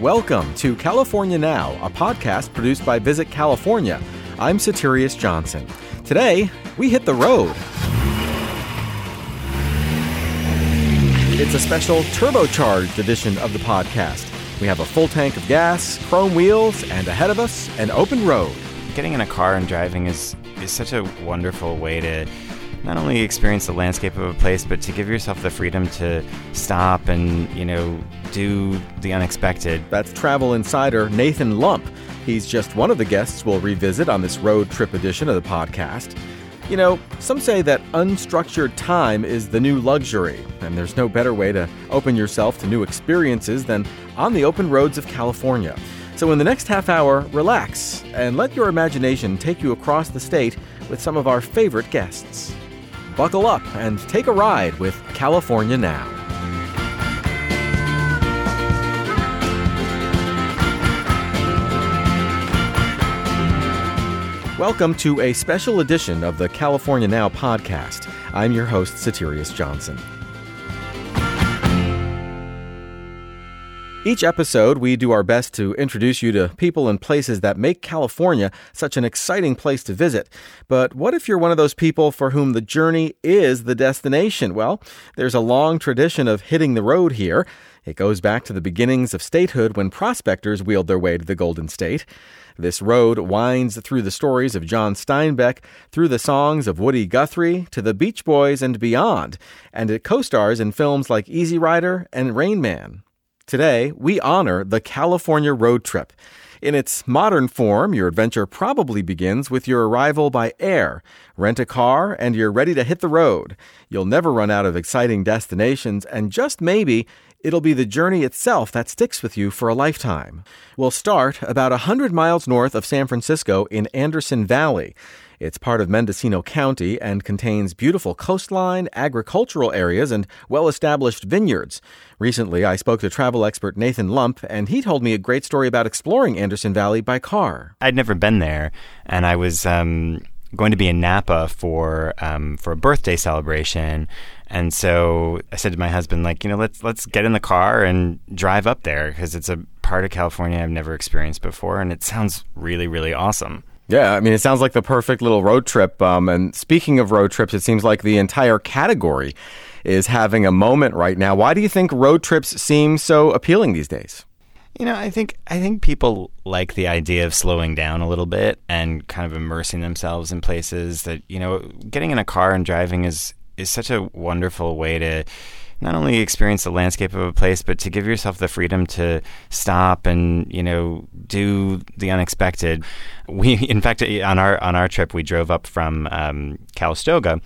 Welcome to California Now, a podcast produced by Visit California. I'm Soterios Johnson. Today, we hit the road. It's a special turbocharged edition of the podcast. We have a full tank of gas, chrome wheels, and ahead of us, an open road. Getting in a car and driving is, is such a wonderful way to not only experience the landscape of a place, but to give yourself the freedom to stop and, you know, do the unexpected. That's travel insider Nathan Lump. He's just one of the guests we'll revisit on this road trip edition of the podcast. You know, some say that unstructured time is the new luxury, and there's no better way to open yourself to new experiences than on the open roads of California. So, in the next half hour, relax and let your imagination take you across the state with some of our favorite guests. Buckle up and take a ride with California Now. Welcome to a special edition of the California Now podcast. I'm your host, Soterios Johnson. Each episode, we do our best to introduce you to people and places that make California such an exciting place to visit. But what if you're one of those people for whom the journey is the destination? Well, there's a long tradition of hitting the road here. It goes back to the beginnings of statehood when prospectors wheeled their way to the Golden State. This road winds through the stories of John Steinbeck, through the songs of Woody Guthrie, to the Beach Boys and beyond, and it co stars in films like Easy Rider and Rain Man. Today, we honor the California road trip. In its modern form, your adventure probably begins with your arrival by air. Rent a car and you're ready to hit the road. You'll never run out of exciting destinations, and just maybe, it'll be the journey itself that sticks with you for a lifetime. We'll start about 100 miles north of San Francisco in Anderson Valley. It's part of Mendocino County and contains beautiful coastline, agricultural areas, and well established vineyards. Recently, I spoke to travel expert Nathan Lump, and he told me a great story about exploring Anderson Valley by car. I'd never been there, and I was um, going to be in Napa for um, for a birthday celebration. And so I said to my husband, like, you know, let's let's get in the car and drive up there because it's a part of California I've never experienced before, and it sounds really, really awesome. Yeah, I mean, it sounds like the perfect little road trip. Um, and speaking of road trips, it seems like the entire category is having a moment right now. Why do you think road trips seem so appealing these days? You know, I think I think people like the idea of slowing down a little bit and kind of immersing themselves in places that you know, getting in a car and driving is is such a wonderful way to not only experience the landscape of a place, but to give yourself the freedom to stop and you know do the unexpected. We, in fact, on our on our trip, we drove up from um, Calistoga.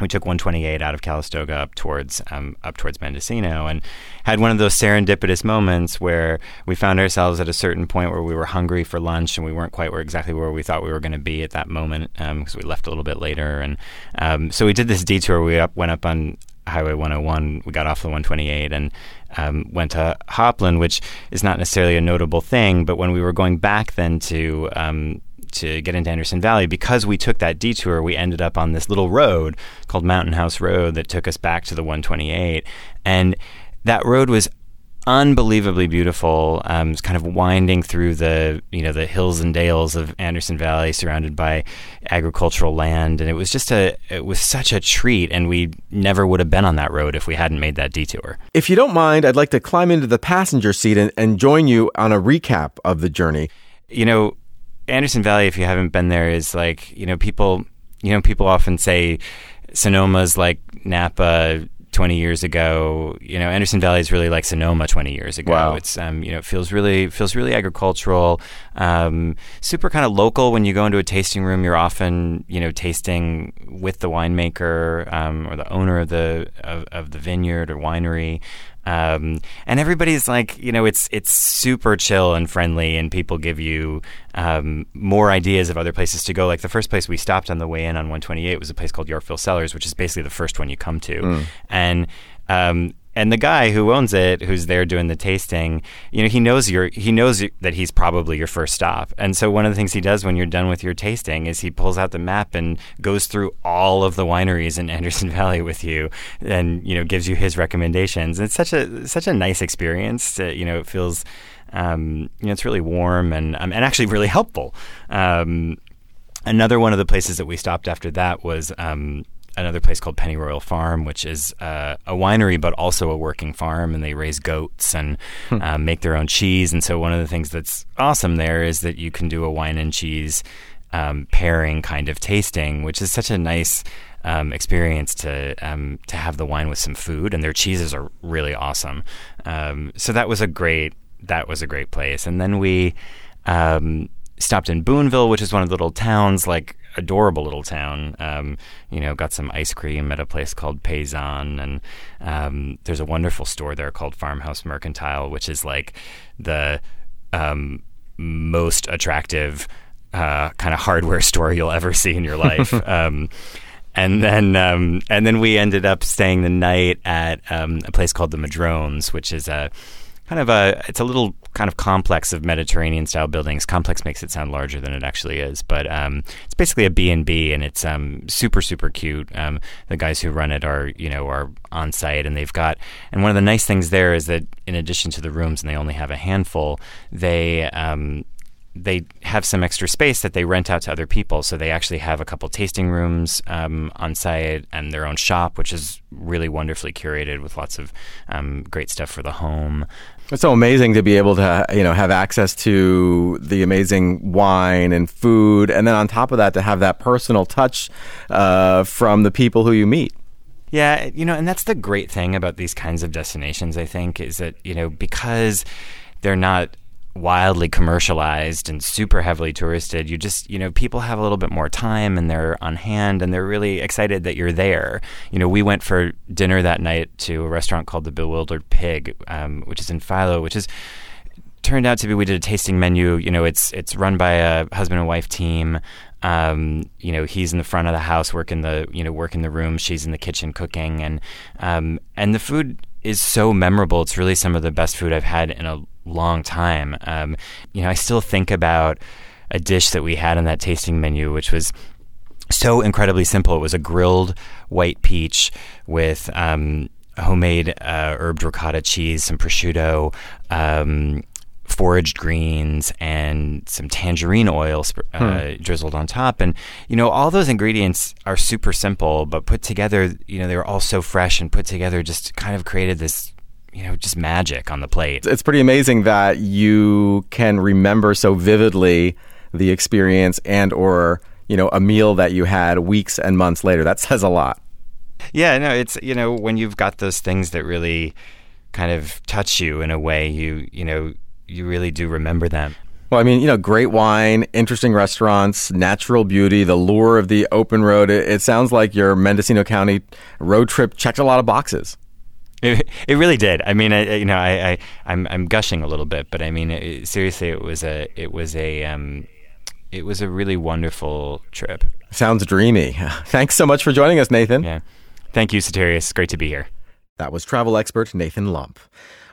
We took 128 out of Calistoga up towards um, up towards Mendocino, and had one of those serendipitous moments where we found ourselves at a certain point where we were hungry for lunch, and we weren't quite where exactly where we thought we were going to be at that moment because um, we left a little bit later, and um, so we did this detour. We up, went up on Highway 101. We got off the 128 and um, went to Hopland, which is not necessarily a notable thing. But when we were going back then to um, to get into Anderson Valley, because we took that detour, we ended up on this little road called Mountain House Road that took us back to the 128, and that road was unbelievably beautiful. Um, it's kind of winding through the you know the hills and dales of Anderson Valley, surrounded by agricultural land, and it was just a it was such a treat. And we never would have been on that road if we hadn't made that detour. If you don't mind, I'd like to climb into the passenger seat and, and join you on a recap of the journey. You know, Anderson Valley, if you haven't been there, is like you know people you know people often say Sonoma's like Napa 20 years ago. You know, Anderson Valley is really like Sonoma 20 years ago. Wow. It's um, you know, it feels really feels really agricultural, um, super kind of local. When you go into a tasting room, you're often you know tasting with the winemaker um, or the owner of the of, of the vineyard or winery. Um, and everybody's like, you know, it's it's super chill and friendly, and people give you um, more ideas of other places to go. Like the first place we stopped on the way in on 128 was a place called Yorkville Cellars, which is basically the first one you come to, mm. and um, and the guy who owns it, who's there doing the tasting, you know, he knows you he knows that he's probably your first stop. And so one of the things he does when you're done with your tasting is he pulls out the map and goes through all of the wineries in Anderson Valley with you, and you know, gives you his recommendations. And it's such a such a nice experience. To, you know, it feels um, you know, it's really warm and um, and actually really helpful. Um, another one of the places that we stopped after that was um, another place called Pennyroyal Farm, which is uh, a winery but also a working farm, and they raise goats and hmm. uh, make their own cheese. And so one of the things that's awesome there is that you can do a wine and cheese um, pairing kind of tasting, which is such a nice um, experience to um, to have the wine with some food, and their cheeses are really awesome. Um, so that was a great that was a great place. And then we um, stopped in Boonville, which is one of the little towns, like adorable little town. Um, you know, got some ice cream at a place called Paysanne, and um, there's a wonderful store there called Farmhouse Mercantile, which is like the um, most attractive uh, kind of hardware store you'll ever see in your life. Um, and then um, and then we ended up staying the night at um, a place called the Madrones, which is a kind of a it's a little kind of complex of Mediterranean style buildings. Complex makes it sound larger than it actually is, but um, it's basically a B and B, and it's um, super super cute. Um, the guys who run it are you know are on site, and they've got and one of the nice things there is that in addition to the rooms, and they only have a handful, they um, they have some extra space that they rent out to other people. So they actually have a couple tasting rooms um, on site and their own shop, which is really wonderfully curated with lots of um, great stuff for the home. It's so amazing to be able to you know have access to the amazing wine and food, and then on top of that to have that personal touch uh, from the people who you meet. Yeah, you know, and that's the great thing about these kinds of destinations. I think is that you know because they're not wildly commercialized and super heavily touristed. You just, you know, people have a little bit more time and they're on hand and they're really excited that you're there. You know, we went for dinner that night to a restaurant called the Bewildered Pig, um, which is in Philo, which is turned out to be we did a tasting menu. You know, it's it's run by a husband and wife team. Um, you know, he's in the front of the house working the you know working the room. She's in the kitchen cooking, and um, and the food is so memorable. It's really some of the best food I've had in a long time. Um, you know, I still think about a dish that we had on that tasting menu, which was so incredibly simple. It was a grilled white peach with um, homemade uh, herbed ricotta cheese, some prosciutto, um, foraged greens, and some tangerine oil uh, hmm. drizzled on top. And you know, all those ingredients are super simple, but put together, you know, they were all so fresh and put together, just kind of created this you know, just magic on the plate. It's pretty amazing that you can remember so vividly the experience and or, you know, a meal that you had weeks and months later. That says a lot. Yeah, no, it's you know, when you've got those things that really kind of touch you in a way, you you know, you really do remember them. Well, I mean, you know, great wine, interesting restaurants, natural beauty, the lure of the open road. It, it sounds like your Mendocino County road trip checked a lot of boxes. It, it really did. I mean, I, you know, I, I I'm I'm gushing a little bit, but I mean, it, seriously, it was a it was a um, it was a really wonderful trip. Sounds dreamy. Thanks so much for joining us, Nathan. Yeah, thank you, Soterios. Great to be here. That was travel expert Nathan Lump.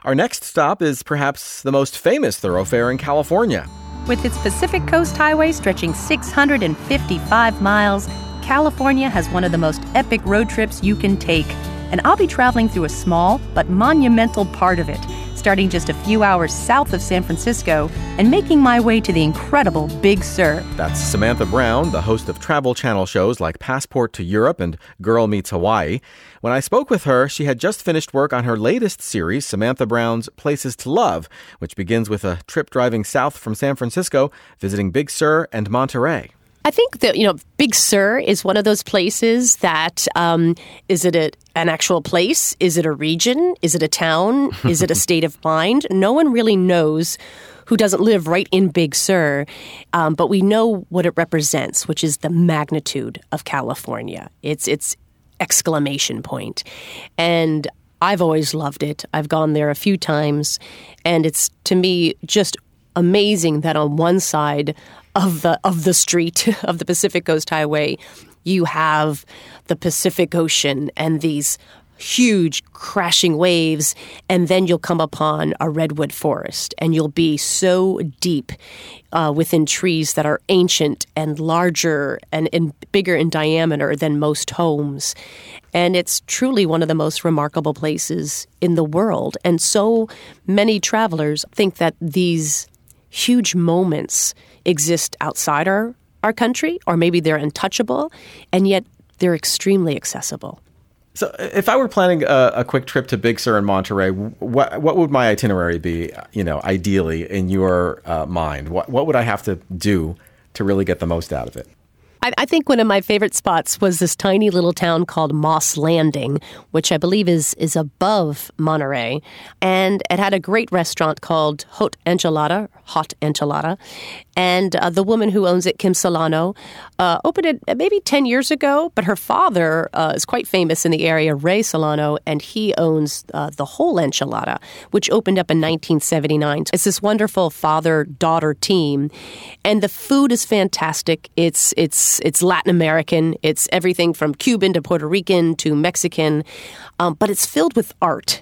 Our next stop is perhaps the most famous thoroughfare in California. With its Pacific Coast Highway stretching 655 miles, California has one of the most epic road trips you can take and I'll be traveling through a small but monumental part of it, starting just a few hours south of San Francisco and making my way to the incredible Big Sur. That's Samantha Brown, the host of Travel Channel shows like Passport to Europe and Girl Meets Hawaii. When I spoke with her, she had just finished work on her latest series, Samantha Brown's Places to Love, which begins with a trip driving south from San Francisco, visiting Big Sur and Monterey. I think that you know, Big Sur is one of those places that um, is it a, an actual place? Is it a region? Is it a town? is it a state of mind? No one really knows who doesn't live right in Big Sur, um, but we know what it represents, which is the magnitude of California. It's its exclamation point, and I've always loved it. I've gone there a few times, and it's to me just amazing that on one side of the of the street of the Pacific Coast Highway, you have the Pacific Ocean and these huge crashing waves, and then you'll come upon a redwood forest, and you'll be so deep uh, within trees that are ancient and larger and, and bigger in diameter than most homes. And it's truly one of the most remarkable places in the world. And so many travelers think that these huge moments exist outside our, our country, or maybe they're untouchable, and yet they're extremely accessible. So, if I were planning a, a, quick trip to Big Sur and Monterey, what what would my itinerary be? You know, ideally in your uh, mind, what what would I have to do to really get the most out of it? I, I, think one of my favorite spots was this tiny little town called Moss Landing, which I believe is is above Monterey, and it had a great restaurant called Haute Enchilada, Haute Enchilada, and uh, the woman who owns it, Kim Solano, uh, opened it maybe ten years ago. But her father uh, is quite famous in the area, Ray Solano, and he owns uh, the whole enchilada, which opened up in 1979. It's this wonderful father daughter team, and the food is fantastic. It's it's it's Latin American. It's everything from Cuban to Puerto Rican to Mexican, um, but it's filled with art.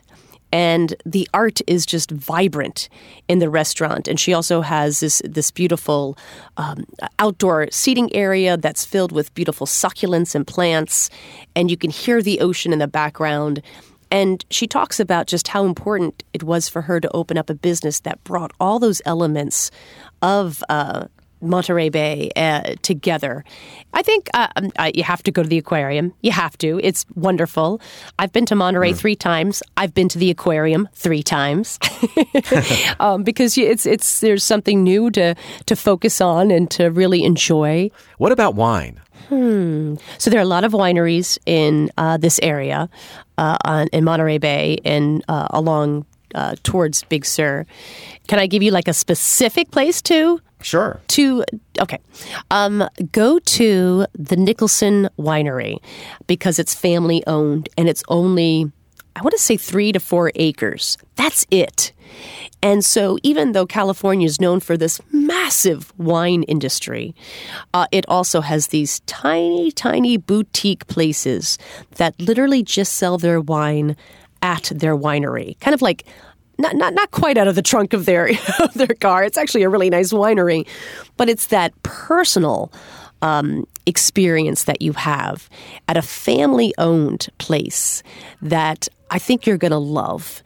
And the art is just vibrant in the restaurant. And she also has this this beautiful um, outdoor seating area that's filled with beautiful succulents and plants. And you can hear the ocean in the background. And she talks about just how important it was for her to open up a business that brought all those elements of uh, Monterey Bay uh, together. I think uh, um, you have to go to the aquarium. You have to. It's wonderful. I've been to Monterey mm. three times. I've been to the aquarium three times um, because it's it's there's something new to to focus on and to really enjoy. What about wine? Hmm. So there are a lot of wineries in uh, this area, uh, on, in Monterey Bay and uh, along uh, towards Big Sur. Can I give you like a specific place too? Sure. To okay, um, go to the Nicholson Winery because it's family owned and it's only I want to say three to four acres. That's it. And so, even though California is known for this massive wine industry, uh, it also has these tiny, tiny boutique places that literally just sell their wine at their winery. Kind of like not not not quite out of the trunk of their of their car. It's actually a really nice winery, but it's that personal um, experience that you have at a family owned place that I think you're going to love.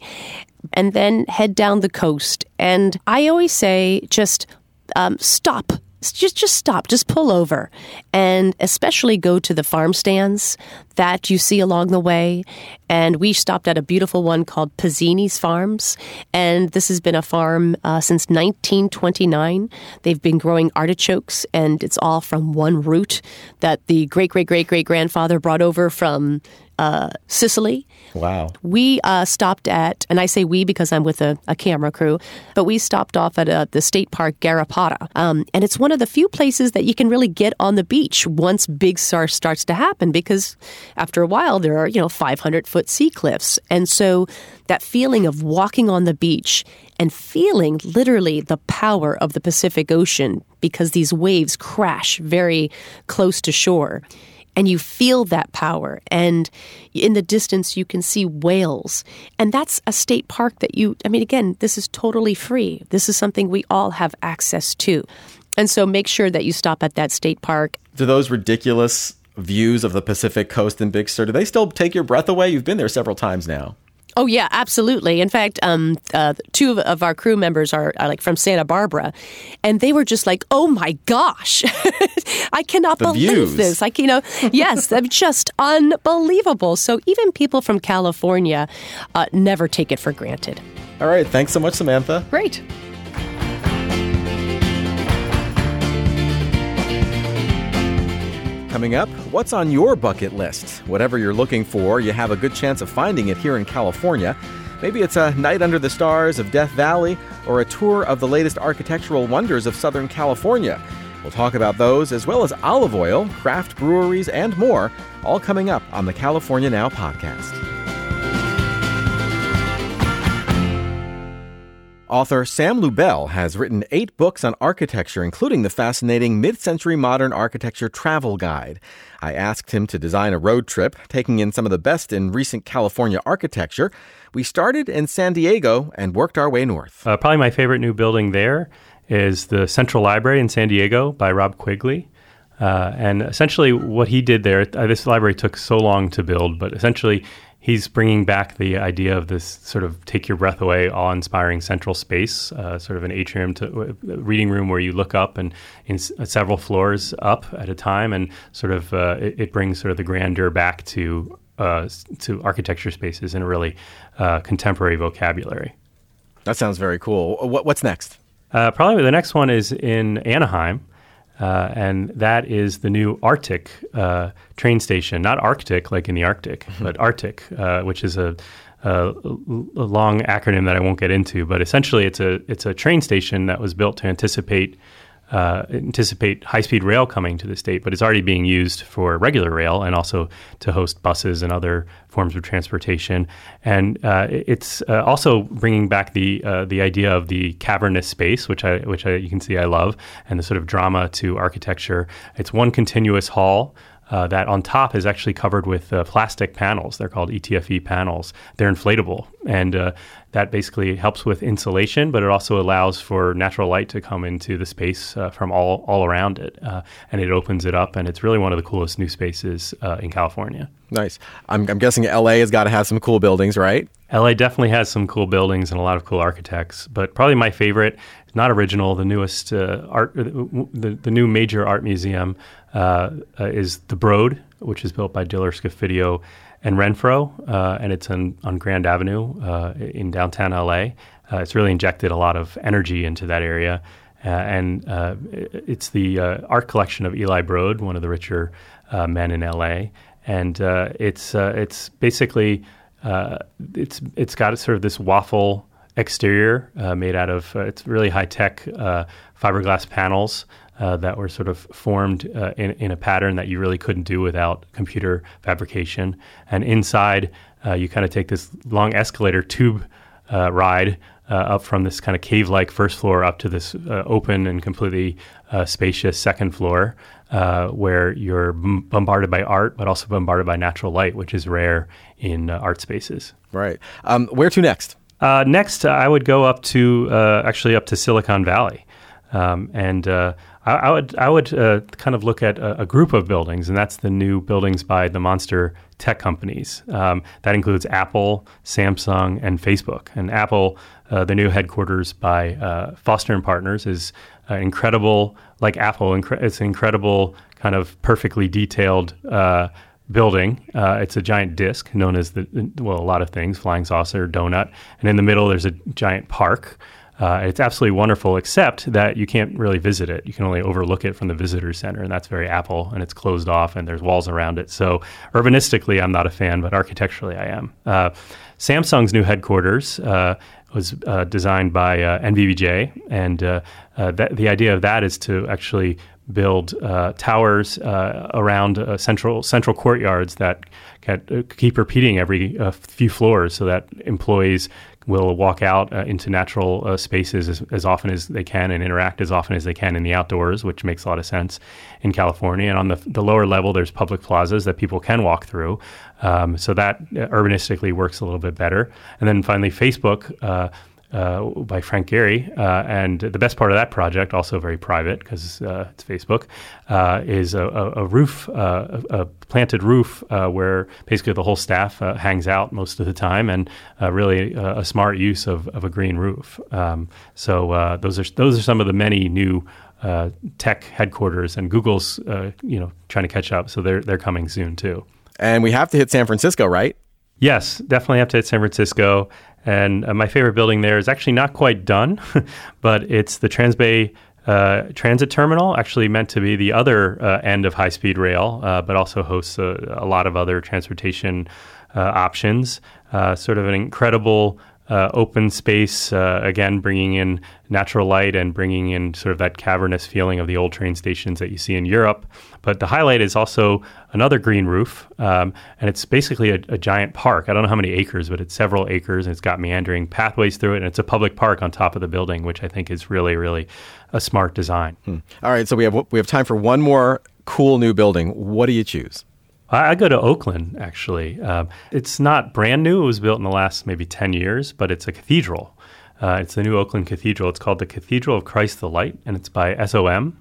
And then head down the coast. And I always say just um, stop just just stop, just pull over, and especially go to the farm stands that you see along the way. And we stopped at a beautiful one called Pezzini's Farms, and this has been a farm uh, since 1929. They've been growing artichokes, and it's all from one root that the great great great great grandfather brought over from uh, Sicily. Wow. We uh, stopped at, and I say we because I'm with a, a camera crew, but we stopped off at uh, the state park Garrapata. Um, and it's one of the few places that you can really get on the beach once Big Sur starts to happen because after a while there are, you know, 500 foot sea cliffs. And so that feeling of walking on the beach and feeling literally the power of the Pacific Ocean because these waves crash very close to shore and you feel that power. And in the distance, you can see whales. And that's a state park that you, I mean, again, this is totally free. This is something we all have access to. And so make sure that you stop at that state park. Do those ridiculous views of the Pacific coast in Big Sur, do they still take your breath away? You've been there several times now. Oh yeah, absolutely. In fact, um, uh, two of our crew members are, are, like from Santa Barbara, and they were just like, "Oh my gosh, I cannot the believe views. this!" Like you know, yes, just unbelievable. So even people from California uh, never take it for granted. All right, thanks so much, Samantha. Great. Coming up, what's on your bucket list? Whatever you're looking for, you have a good chance of finding it here in California. Maybe it's a night under the stars of Death Valley or a tour of the latest architectural wonders of Southern California. We'll talk about those as well as olive oil, craft breweries, and more, all coming up on the California Now podcast. Author Sam Lubell has written eight books on architecture, including the fascinating Mid Century Modern Architecture Travel Guide. I asked him to design a road trip, taking in some of the best in recent California architecture. We started in San Diego and worked our way north. Uh, probably my favorite new building there is the Central Library in San Diego by Rob Quigley. Uh, and essentially, what he did there, uh, this library took so long to build, but essentially, he's bringing back the idea of this sort of take your breath away, awe inspiring central space, uh, sort of an atrium to uh, reading room where you look up and in s- uh, several floors up at a time, and sort of uh, it, it, brings sort of the grandeur back to uh, to architecture spaces in a really uh, contemporary vocabulary. That sounds very cool. What, what's next? probably the next one is in Anaheim. Uh, and that is the new ARTIC uh, train station, not Arctic like in the Arctic, mm-hmm. but ARTIC, uh, which is a, a, a, long acronym that I won't get into. But essentially, it's a it's a train station that was built to anticipate uh, anticipate high speed rail coming to the state, but it's already being used for regular rail and also to host buses and other forms of transportation. And uh, it's uh, also bringing back the uh, the idea of the cavernous space, which I which I, you can see I love, and the sort of drama to architecture. It's one continuous hall. Uh, that on top is actually covered with uh, plastic panels. They're called ETFE panels. They're inflatable, and uh, that basically helps with insulation, but it also allows for natural light to come into the space uh, from all all around it, uh, and it opens it up. And it's really one of the coolest new spaces uh, in California. Nice. I'm, I'm guessing LA has got to have some cool buildings, right? LA definitely has some cool buildings and a lot of cool architects, but probably my favorite, not original, the newest art, the, the new major art museum uh, uh, is The Broad, which is built by Diller Scofidio and Renfro, uh, and it's on, on Grand Avenue uh, in downtown LA. Uh, it's really injected a lot of energy into that area. Uh, and it's the art collection of Eli Broad, one of the richer men in LA. And it's, it's basically, it's, it's got sort of this waffle exterior made out of, it's really high tech fiberglass panels uh, that were sort of formed uh, in, in, a pattern that you really couldn't do without computer fabrication. And inside, uh, you kind of take this long escalator tube uh, ride uh, up from this kind of cave like first floor up to this uh, open and completely spacious second floor. where you're b- bombarded by art, but also bombarded by natural light, which is rare in art spaces. Right. Um, where to next? Next, I would go up to actually up to Silicon Valley. Um, and uh, I, I, would I would uh, kind of look at a, a, group of buildings, and that's the new buildings by the monster tech companies. Um, that includes Apple, Samsung, and Facebook. And Apple, uh, the new headquarters by uh, Foster and Partners, is incredible. Like Apple, it's an incredible kind of perfectly detailed uh, building. Uh, it's a giant disc known as the well, a lot of things: flying saucer, donut, and in the middle there's a giant park. Uh, it's absolutely wonderful, except that you can't really visit it. You can only overlook it from the visitor center, and that's very Apple, and it's closed off, and there's walls around it. So, urbanistically, I'm not a fan, but architecturally, I am. Uh, Samsung's new headquarters uh, was uh, designed by uh, NBBJ, and uh, that, the idea of that is to actually build towers around central central courtyards that keep repeating every few floors, so that employees will walk out uh, into natural uh, spaces as, as, often as they can and interact as often as they can in the outdoors, which makes a lot of sense in California. And on the, the lower level, there's public plazas that people can walk through. Um, so that uh, urbanistically works a little bit better. And then finally, Facebook uh, uh, by Frank Gehry. Uh, and the best part of that project, also very private because uh, it's Facebook, uh, is a, a roof, uh, a, planted roof where basically the whole staff hangs out most of the time, and really a smart use of, of a green roof. Um, so those are those are some of the many new. tech headquarters and Google's, you know, trying to catch up, so they're they're coming soon too. And we have to hit San Francisco, right? Yes, definitely have to San Francisco. And uh, my favorite building there is actually not quite done, but it's the Transbay uh, Transit Terminal, actually meant to be the other uh, end of high speed rail, uh, but also hosts a, a, lot of other transportation uh, options. Uh, sort of an incredible uh, open space, uh, again, bringing in natural light and bringing in sort of that cavernous feeling of the old train stations that you see in Europe. But the highlight is also another green roof, um, and it's basically a, a, giant park. I don't know how many acres, but it's several acres, and it's got meandering pathways through it, and it's a public park on top of the building, which I think is really, really a smart design. Hmm. All right, so we have we have time for one more cool new building. What do you choose? I, go to Oakland, actually. Uh, it's not brand new. It was built in the last maybe 10 years, but it's a cathedral. Uh, it's the new Oakland Cathedral. It's called the Cathedral of Christ the Light, and it's by SOM.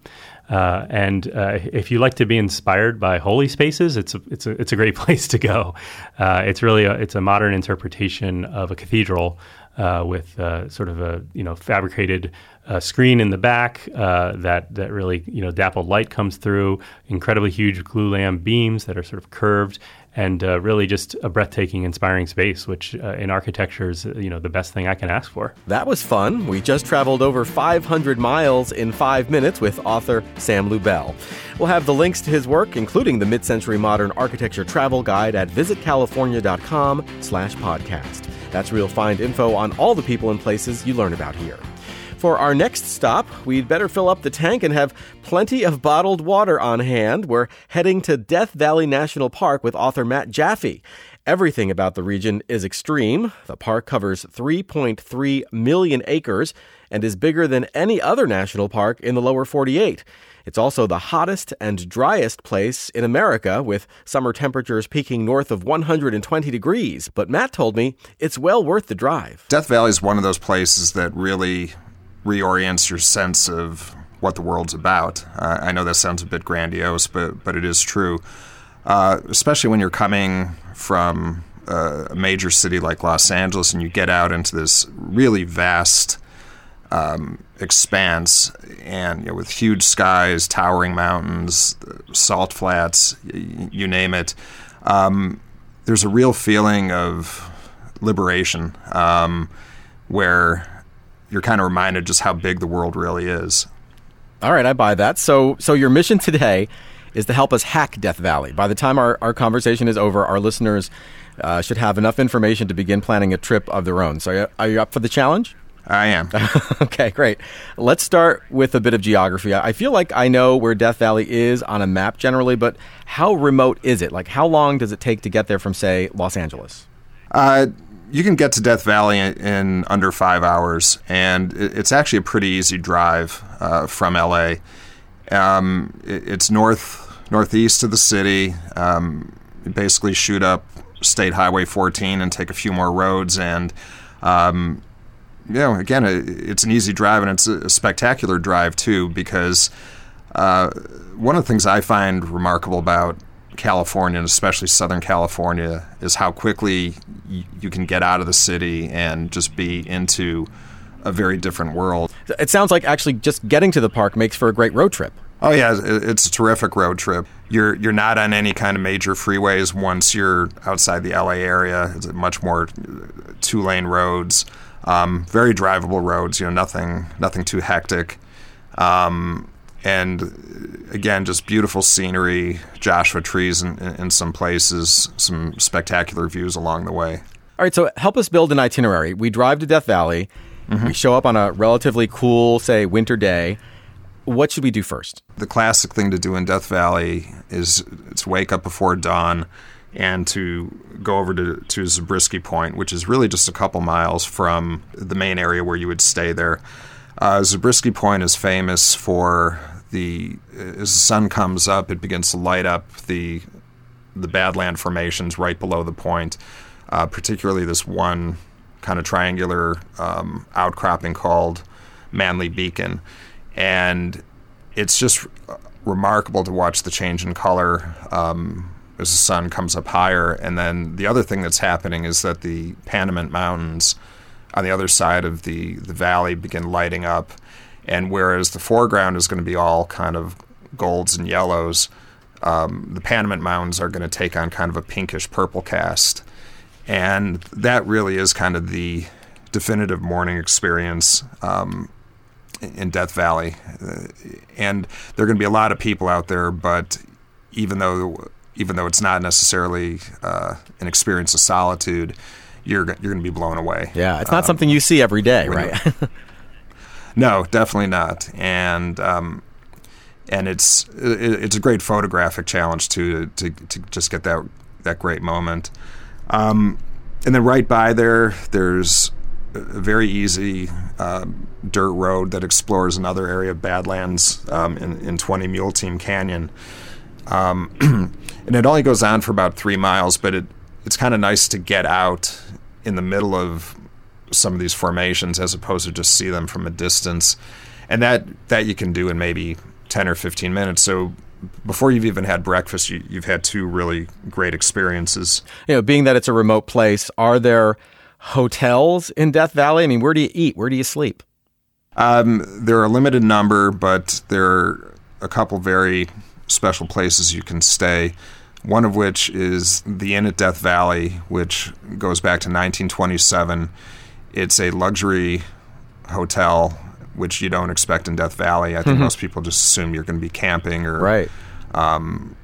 Uh, and uh, if you like to be inspired by holy spaces, it's a, it's a, it's a great place to go. Uh, it's really a, it's a modern interpretation of a cathedral uh, with uh, sort of a you know fabricated uh, screen in the back uh, that that really you know dappled light comes through. Incredibly huge glue glulam beams that are sort of curved, and uh, really just a breathtaking, inspiring space. Which uh, in architecture is you know the best thing I can ask for. That was fun. We just traveled over 500 miles in five minutes with author Sam Lubell. We'll have the links to his work, including the Mid-Century Modern Architecture Travel Guide, at visitcalifornia.com/podcast. That's where you'll find info on all the people and places you learn about here. For our next stop, we'd better fill up the tank and have plenty of bottled water on hand. We're heading to Death Valley National Park with author Matt Jaffe. Everything about the region is extreme. The park covers 3.3 million acres and is bigger than any other national park in the lower 48. It's also the hottest and driest place in America, with summer temperatures peaking north of 120 degrees. But Matt told me it's well worth the drive. Death Valley is one of those places that really reorients your sense of what the world's about. Uh, I know that sounds a bit grandiose, but but it is true. Uh, especially when you're coming from uh, a major city like Los Angeles and you get out into this really vast um, expanse and you know, with huge skies, towering mountains, salt flats, y- you name it. Um, there's a real feeling of liberation um, where you're kind of reminded just how big the world really is. All right, I buy that. So, so your mission today is to help us hack Death Valley. By the time our, our conversation is over, our listeners uh, should have enough information to begin planning a trip of their own. So, are you up for the challenge? I am. okay, great. Let's start with a bit of geography. I feel like I know where Death Valley is on a map generally, but how remote is it? Like, how long does it take to get there from, say, Los Angeles? Uh, you can get to Death Valley in, in under five hours, and it's actually a pretty easy drive uh, from LA. Um, it's north northeast of the city. Um, you basically shoot up State Highway 14 and take a few more roads, and um, you know, again, it's an easy drive and it's a spectacular drive too because uh, one of the things I find remarkable about California, and especially Southern California, is how quickly y- you can get out of the city and just be into a very different world. It sounds like actually just getting to the park makes for a great road trip. Oh yeah, it's a terrific road trip. You're you're not on any kind of major freeways once you're outside the LA area. It's much more two lane roads. Um, very drivable roads, you know, nothing nothing too hectic. Um, and again, just beautiful scenery, Joshua trees in, in some places, some spectacular views along the way. All right, so help us build an itinerary. We drive to Death Valley. Mm-hmm. We show up on a relatively cool, say, winter day. What should we do first? The classic thing to do in Death Valley is to wake up before dawn and to go over to, to Zabriskie Point, which is really just a couple miles from the main area where you would stay there. Uh, Zabriskie Point is famous for the as the sun comes up, it begins to light up the the Badland formations right below the point, uh, particularly this one kind of triangular um, outcropping called Manly Beacon, and it's just remarkable to watch the change in color. Um, as the sun comes up higher. And then the other thing that's happening is that the Panamint Mountains on the other side of the, the valley begin lighting up. And whereas the foreground is going to be all kind of golds and yellows, um, the Panamint Mountains are going to take on kind of a pinkish purple cast. And that really is kind of the definitive morning experience um, in Death Valley. Uh, and there are going to be a lot of people out there, but even though even though it's not necessarily uh, an experience of solitude, you're you're going to be blown away. Yeah, it's not um, something you see every day, right? no, definitely not. And um, and it's it, it's a great photographic challenge to, to, to just get that that great moment. Um, and then right by there, there's a very easy uh, dirt road that explores another area of Badlands um, in, in 20 Mule Team Canyon. Um, and it only goes on for about three miles, but it, it's kind of nice to get out in the middle of some of these formations as opposed to just see them from a distance. And that, that you can do in maybe 10 or 15 minutes. So before you've even had breakfast, you, have had two really great experiences. You know, being that it's a remote place, are there hotels in Death Valley? I mean, where do you eat? Where do you sleep? Um, there are a limited number, but there are a couple very special places you can stay. One of which is the Inn at Death Valley, which goes back to 1927. It's a luxury hotel which you don't expect in Death Valley. I think mm-hmm. most people just assume you're going to be camping or, right. um,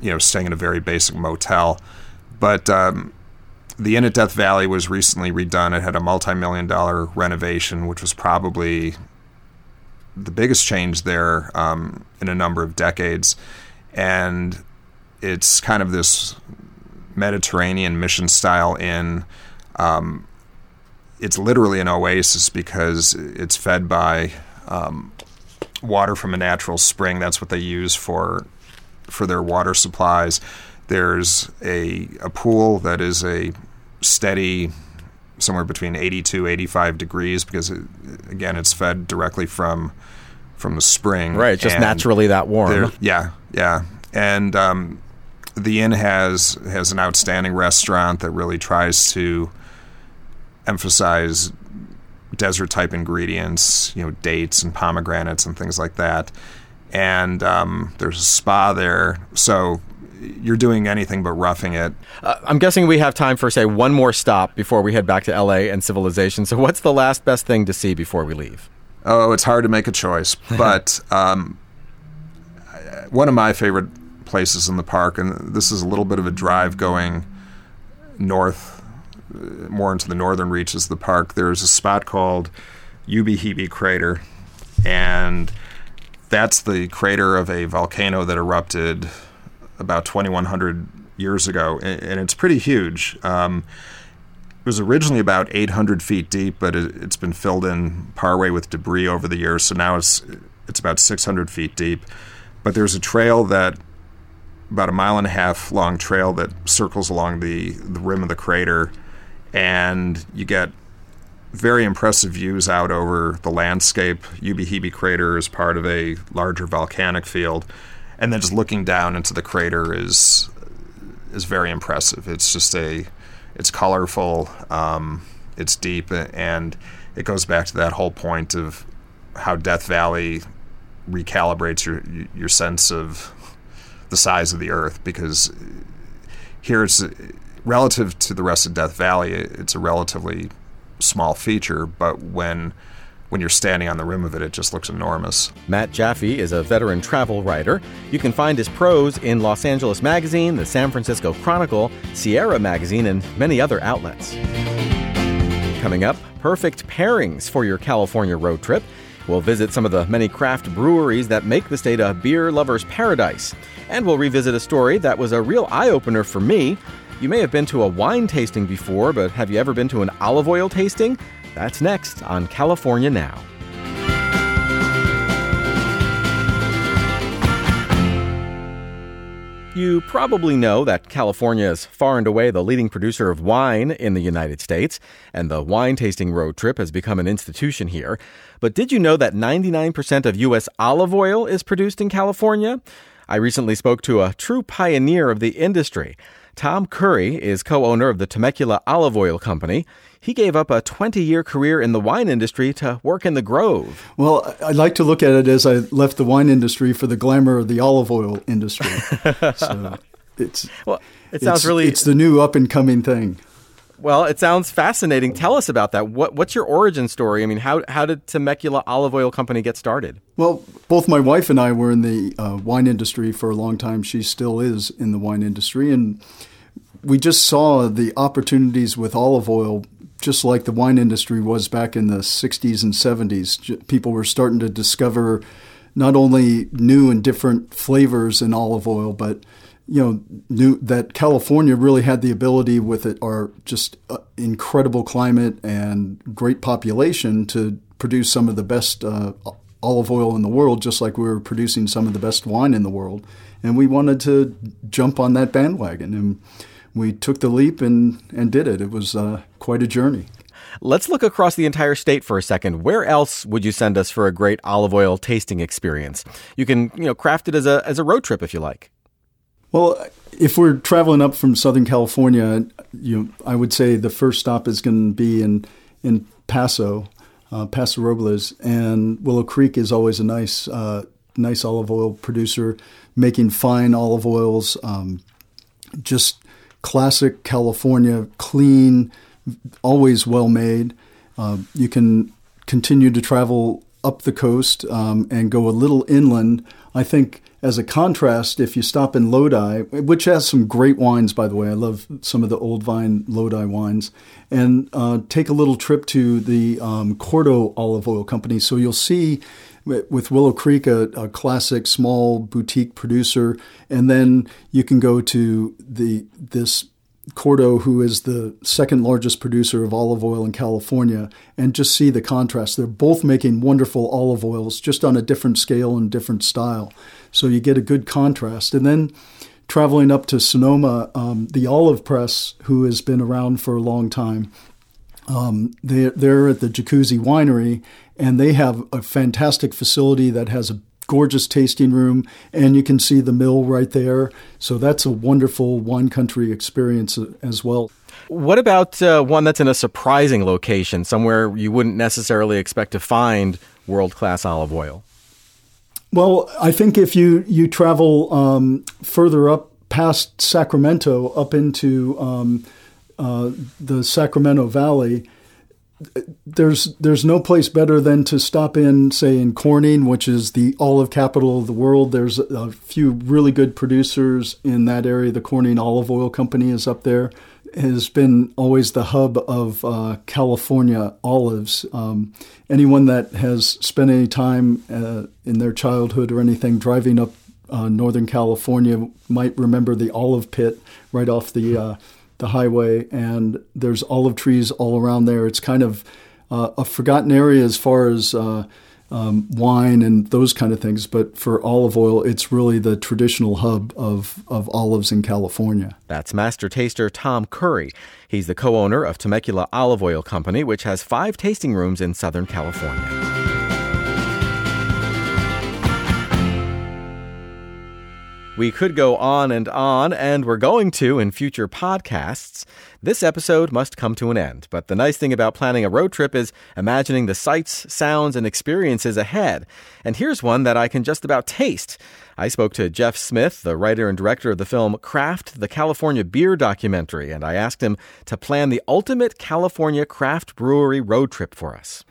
you know, staying in a very basic motel. But um, the Inn at Death Valley was recently redone. It had a multi-million dollar renovation, which was probably the biggest change there um, in a number of decades. And it's kind of this Mediterranean mission style inn. Um, it's literally an oasis because it's fed by um, water from a natural spring. That's what they use for for their water supplies. There's a a pool that is a steady somewhere between 82 85 degrees because it, again it's fed directly from from the spring. Right just naturally that warm. yeah yeah. And um, the inn has has an outstanding restaurant that really tries to emphasize desert type ingredients, you know, dates and pomegranates and things like that. And um, there's a spa there, so you're doing anything but roughing it. Uh, I'm guessing we have time for say one more stop before we head back to LA and civilization. So, what's the last best thing to see before we leave? Oh, it's hard to make a choice, but um, one of my favorite places in the park, and this is a little bit of a drive going north more into the northern reaches of the park, there's a spot called Ubehebe Crater, and that's the crater of a volcano that erupted about 2,100 years ago, and, it's pretty huge. Um, it was originally about 800 feet deep, but it, has been filled in partway with debris over the years, so now it's it's about 600 feet deep. But there's a trail that about a mile and a half long trail that circles along the, the rim of the crater and you get very impressive views out over the landscape. Ubehebe crater is part of a larger volcanic field, and then just looking down into the crater is is very impressive. It's just a it's colorful, um, it's deep, and it goes back to that whole point of how Death Valley recalibrates your your sense of the size of the Earth because here it's relative to the rest of Death Valley, it's a relatively small feature, but when when you're standing on the rim of it, it just looks enormous. Matt Jaffe is a veteran travel writer. You can find his prose in Los Angeles Magazine, the San Francisco Chronicle, Sierra Magazine, and many other outlets. Coming up, perfect pairings for your California road trip. We'll visit some of the many craft breweries that make the state a beer lover's paradise. And we'll revisit a story that was a real eye opener for me you may have been to a wine tasting before, but have you ever been to an olive oil tasting? That's next on California Now. You probably know that California is far and away the leading producer of wine in the United States, and the wine tasting road trip has become an institution here. But did you know that 99% of U.S. olive oil is produced in California? I recently spoke to a true pioneer of the industry. Tom Curry is co owner of the Temecula Olive Oil Company. He gave up a 20 year career in the wine industry to work in the Grove. Well, I like to look at it as I left the wine industry for the glamour of the olive oil industry. so it's, well, it sounds really. It's the new up and coming thing. Well, it sounds fascinating. Tell us about that. What, what's your origin story? I mean, how, how did Temecula Olive Oil Company get started? Well, both my wife and I were in the uh, wine industry for a long time. She still is in the wine industry. And we just saw the opportunities with olive oil just like the wine industry was back in the 60s and 70s. People were starting to discover not only new and different flavors in olive oil, but you know, that California really had the ability with it, our just uh, incredible climate and great population to produce some of the best uh, olive oil in the world, just like we were producing some of the best wine in the world. And we wanted to jump on that bandwagon. And we took the leap and, and did it. It was uh, quite a journey. Let's look across the entire state for a second. Where else would you send us for a great olive oil tasting experience? You can, you know, craft it as a as a road trip if you like. Well, if we're traveling up from Southern California, you know, I would say the first stop is going to be in in Paso, uh, Paso Robles, and Willow Creek is always a nice uh, nice olive oil producer, making fine olive oils. Um, just classic California, clean, always well made. Uh, you can continue to travel up the coast um, and go a little inland. I think, as a contrast, if you stop in Lodi, which has some great wines, by the way, I love some of the old vine Lodi wines, and uh, take a little trip to the um, Corto Olive Oil Company. So you'll see with Willow Creek, a, a, classic small boutique producer, and then you can go to the this Corto, who is the second largest producer of olive oil in California, and just see the contrast. They're both making wonderful olive oils, just on a different scale and different style. So you get a good contrast. And then traveling up to Sonoma, um, the Olive Press, who has been around for a long time, um, they're, they're at the Jacuzzi Winery, and they have a fantastic facility that has a gorgeous tasting room, and you can see the mill right there. So that's a wonderful wine country experience as well. What about uh, one that's in a surprising location, somewhere you wouldn't necessarily expect to find world class olive oil? Well, I think if you you travel um, further up past Sacramento, up into um, uh, the Sacramento Valley, there's there's no place better than to stop in, say in Corning, which is the olive capital of the world. There's a few really good producers in that area. The Corning Olive Oil Company is up there. It Has been always the hub of uh, California olives. Um, anyone that has spent any time uh, in their childhood or anything driving up uh, Northern California might remember the olive pit right off the uh, the highway, and there's olive trees all around there. It's kind of uh, a forgotten area as far as uh, um, wine and those kind of things, but for olive oil, it's really the traditional hub of, of olives in California. That's master taster Tom Curry. He's the co owner of Temecula Olive Oil Company, which has five tasting rooms in Southern California. We could go on and on, and we're going to in future podcasts. This episode must come to an end, but the nice thing about planning a road trip is imagining the sights, sounds, and experiences ahead. And here's one that I can just about taste. I spoke to Jeff Smith, the writer and director of the film Craft, the California Beer documentary, and I asked him to plan the ultimate California craft brewery road trip for us.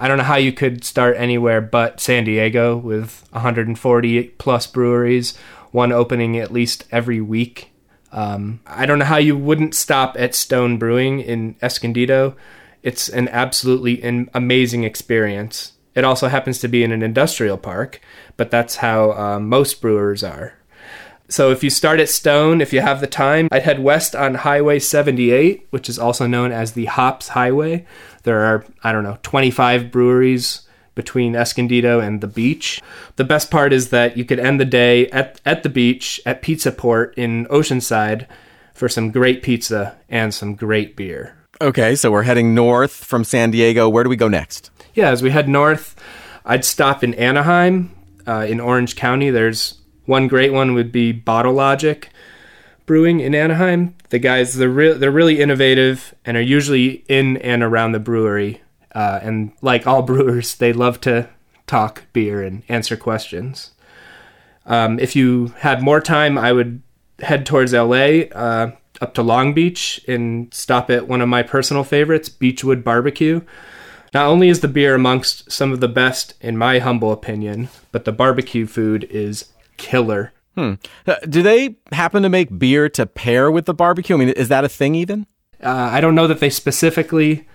I don't know how you could start anywhere but San Diego with 140 plus breweries one opening at least every week. Um, I don't know how you wouldn't stop at Stone Brewing in Escondido. It's an absolutely an amazing experience. It also happens to be in an industrial park, but that's how uh, most brewers are. So if you start at Stone, if you have the time, I'd head west on Highway 78, which is also known as the Hops Highway. There are, I don't know, 25 breweries between Escondido and the beach. The best part is that you could end the day at, at the beach at Pizza Port in Oceanside for some great pizza and some great beer. Okay, so we're heading north from San Diego. Where do we go next? Yeah, as we head north, I'd stop in Anaheim, uh, in Orange County. There's one great one would be Bottle Logic Brewing in Anaheim. The guys, they're, re- they're really innovative and are usually in and around the brewery uh, and like all brewers, they love to talk beer and answer questions. Um, if you had more time, I would head towards LA, uh, up to Long Beach, and stop at one of my personal favorites, Beachwood Barbecue. Not only is the beer amongst some of the best, in my humble opinion, but the barbecue food is killer. Hmm. Uh, do they happen to make beer to pair with the barbecue? I mean, is that a thing even? Uh, I don't know that they specifically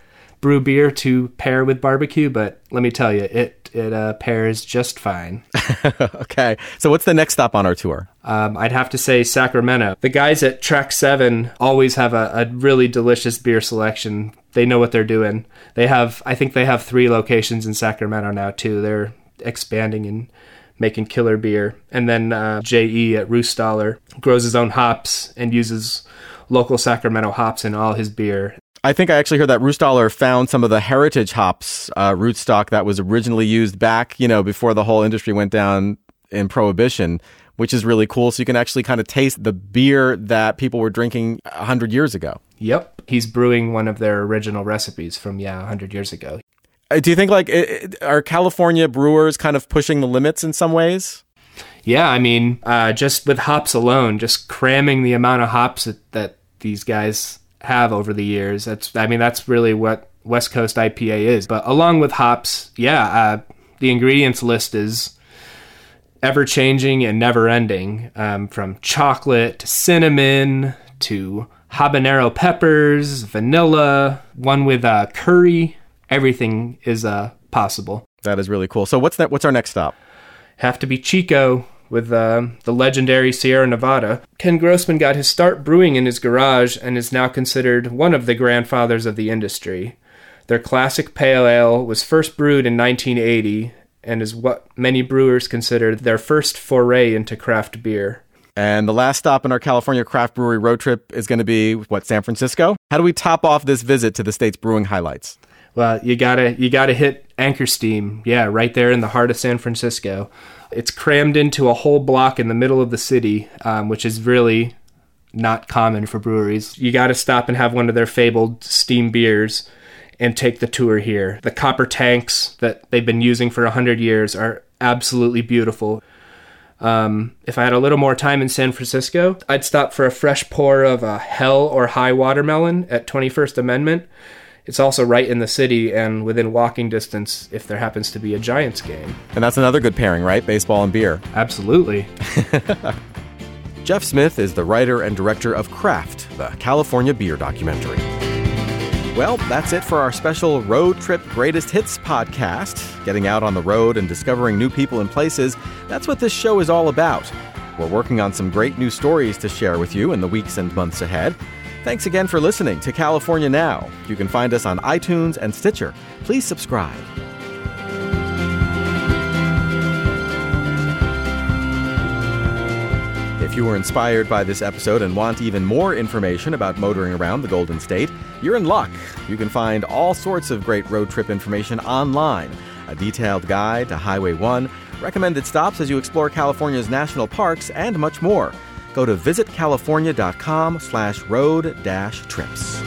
brew beer to pair with barbecue, but let me tell you, it it uh, pairs just fine. okay, so what's the next stop on our tour? Um, I'd have to say Sacramento. The guys at Track Seven always have a, a really delicious beer selection. They know what they're doing. They have, I think, they have three locations in Sacramento now too. They're expanding and making killer beer. And then uh, JE at Ruhstaller grows his own hops and uses local Sacramento hops in all his beer. I think I actually heard that Ruhstaller found some of the heritage hops uh, rootstock that was originally used back, you know, before the whole industry went down in Prohibition, which is really cool. So you can actually kind of taste the beer that people were drinking 100 years ago. Yep. He's brewing one of their original recipes from, yeah, 100 years ago. Uh, do you think, like, it, are California brewers kind of pushing the limits in some ways? Yeah, I mean, uh, just with hops alone, just cramming the amount of hops that, that these guys have over the years. That's I mean that's really what West Coast IPA is. But along with hops, yeah, uh, the ingredients list is ever changing and never ending. Um, from chocolate to cinnamon to habanero peppers, vanilla, one with uh, curry. Everything is uh, possible. That is really cool. So what's that? What's our next stop? Have to be Chico with uh, the legendary Sierra Nevada. Ken Grossman got his start brewing in his garage and is now considered one of the grandfathers of the industry. Their classic pale ale was first brewed in 1980 and is what many brewers consider their first foray into craft beer. And the last stop in our California craft brewery road trip is going to be what San Francisco. How do we top off this visit to the state's brewing highlights? Well, you gotta you gotta hit Anchor Steam, yeah, right there in the heart of San Francisco. It's crammed into a whole block in the middle of the city, um, which is really not common for breweries. You got to stop and have one of their fabled steam beers and take the tour here. The copper tanks that they've been using for 100 years are absolutely beautiful. Um, if I had a little more time in San Francisco, I'd stop for a fresh pour of a hell or high watermelon at 21st Amendment it's also right in the city and within walking distance if there happens to be a Giants game. And that's another good pairing, right? Baseball and beer. Absolutely. Jeff Smith is the writer and director of Craft, the California beer documentary. Well, that's it for our special Road Trip Greatest Hits podcast. Getting out on the road and discovering new people and places, that's what this show is all about. We're working on some great new stories to share with you in the weeks and months ahead. Thanks again for listening to California Now. You can find us on iTunes and Stitcher. Please subscribe. If you were inspired by this episode and want even more information about motoring around the Golden State, you're in luck. You can find all sorts of great road trip information online a detailed guide to Highway 1, recommended stops as you explore California's national parks, and much more go to visitcalifornia.com slash road dash trips.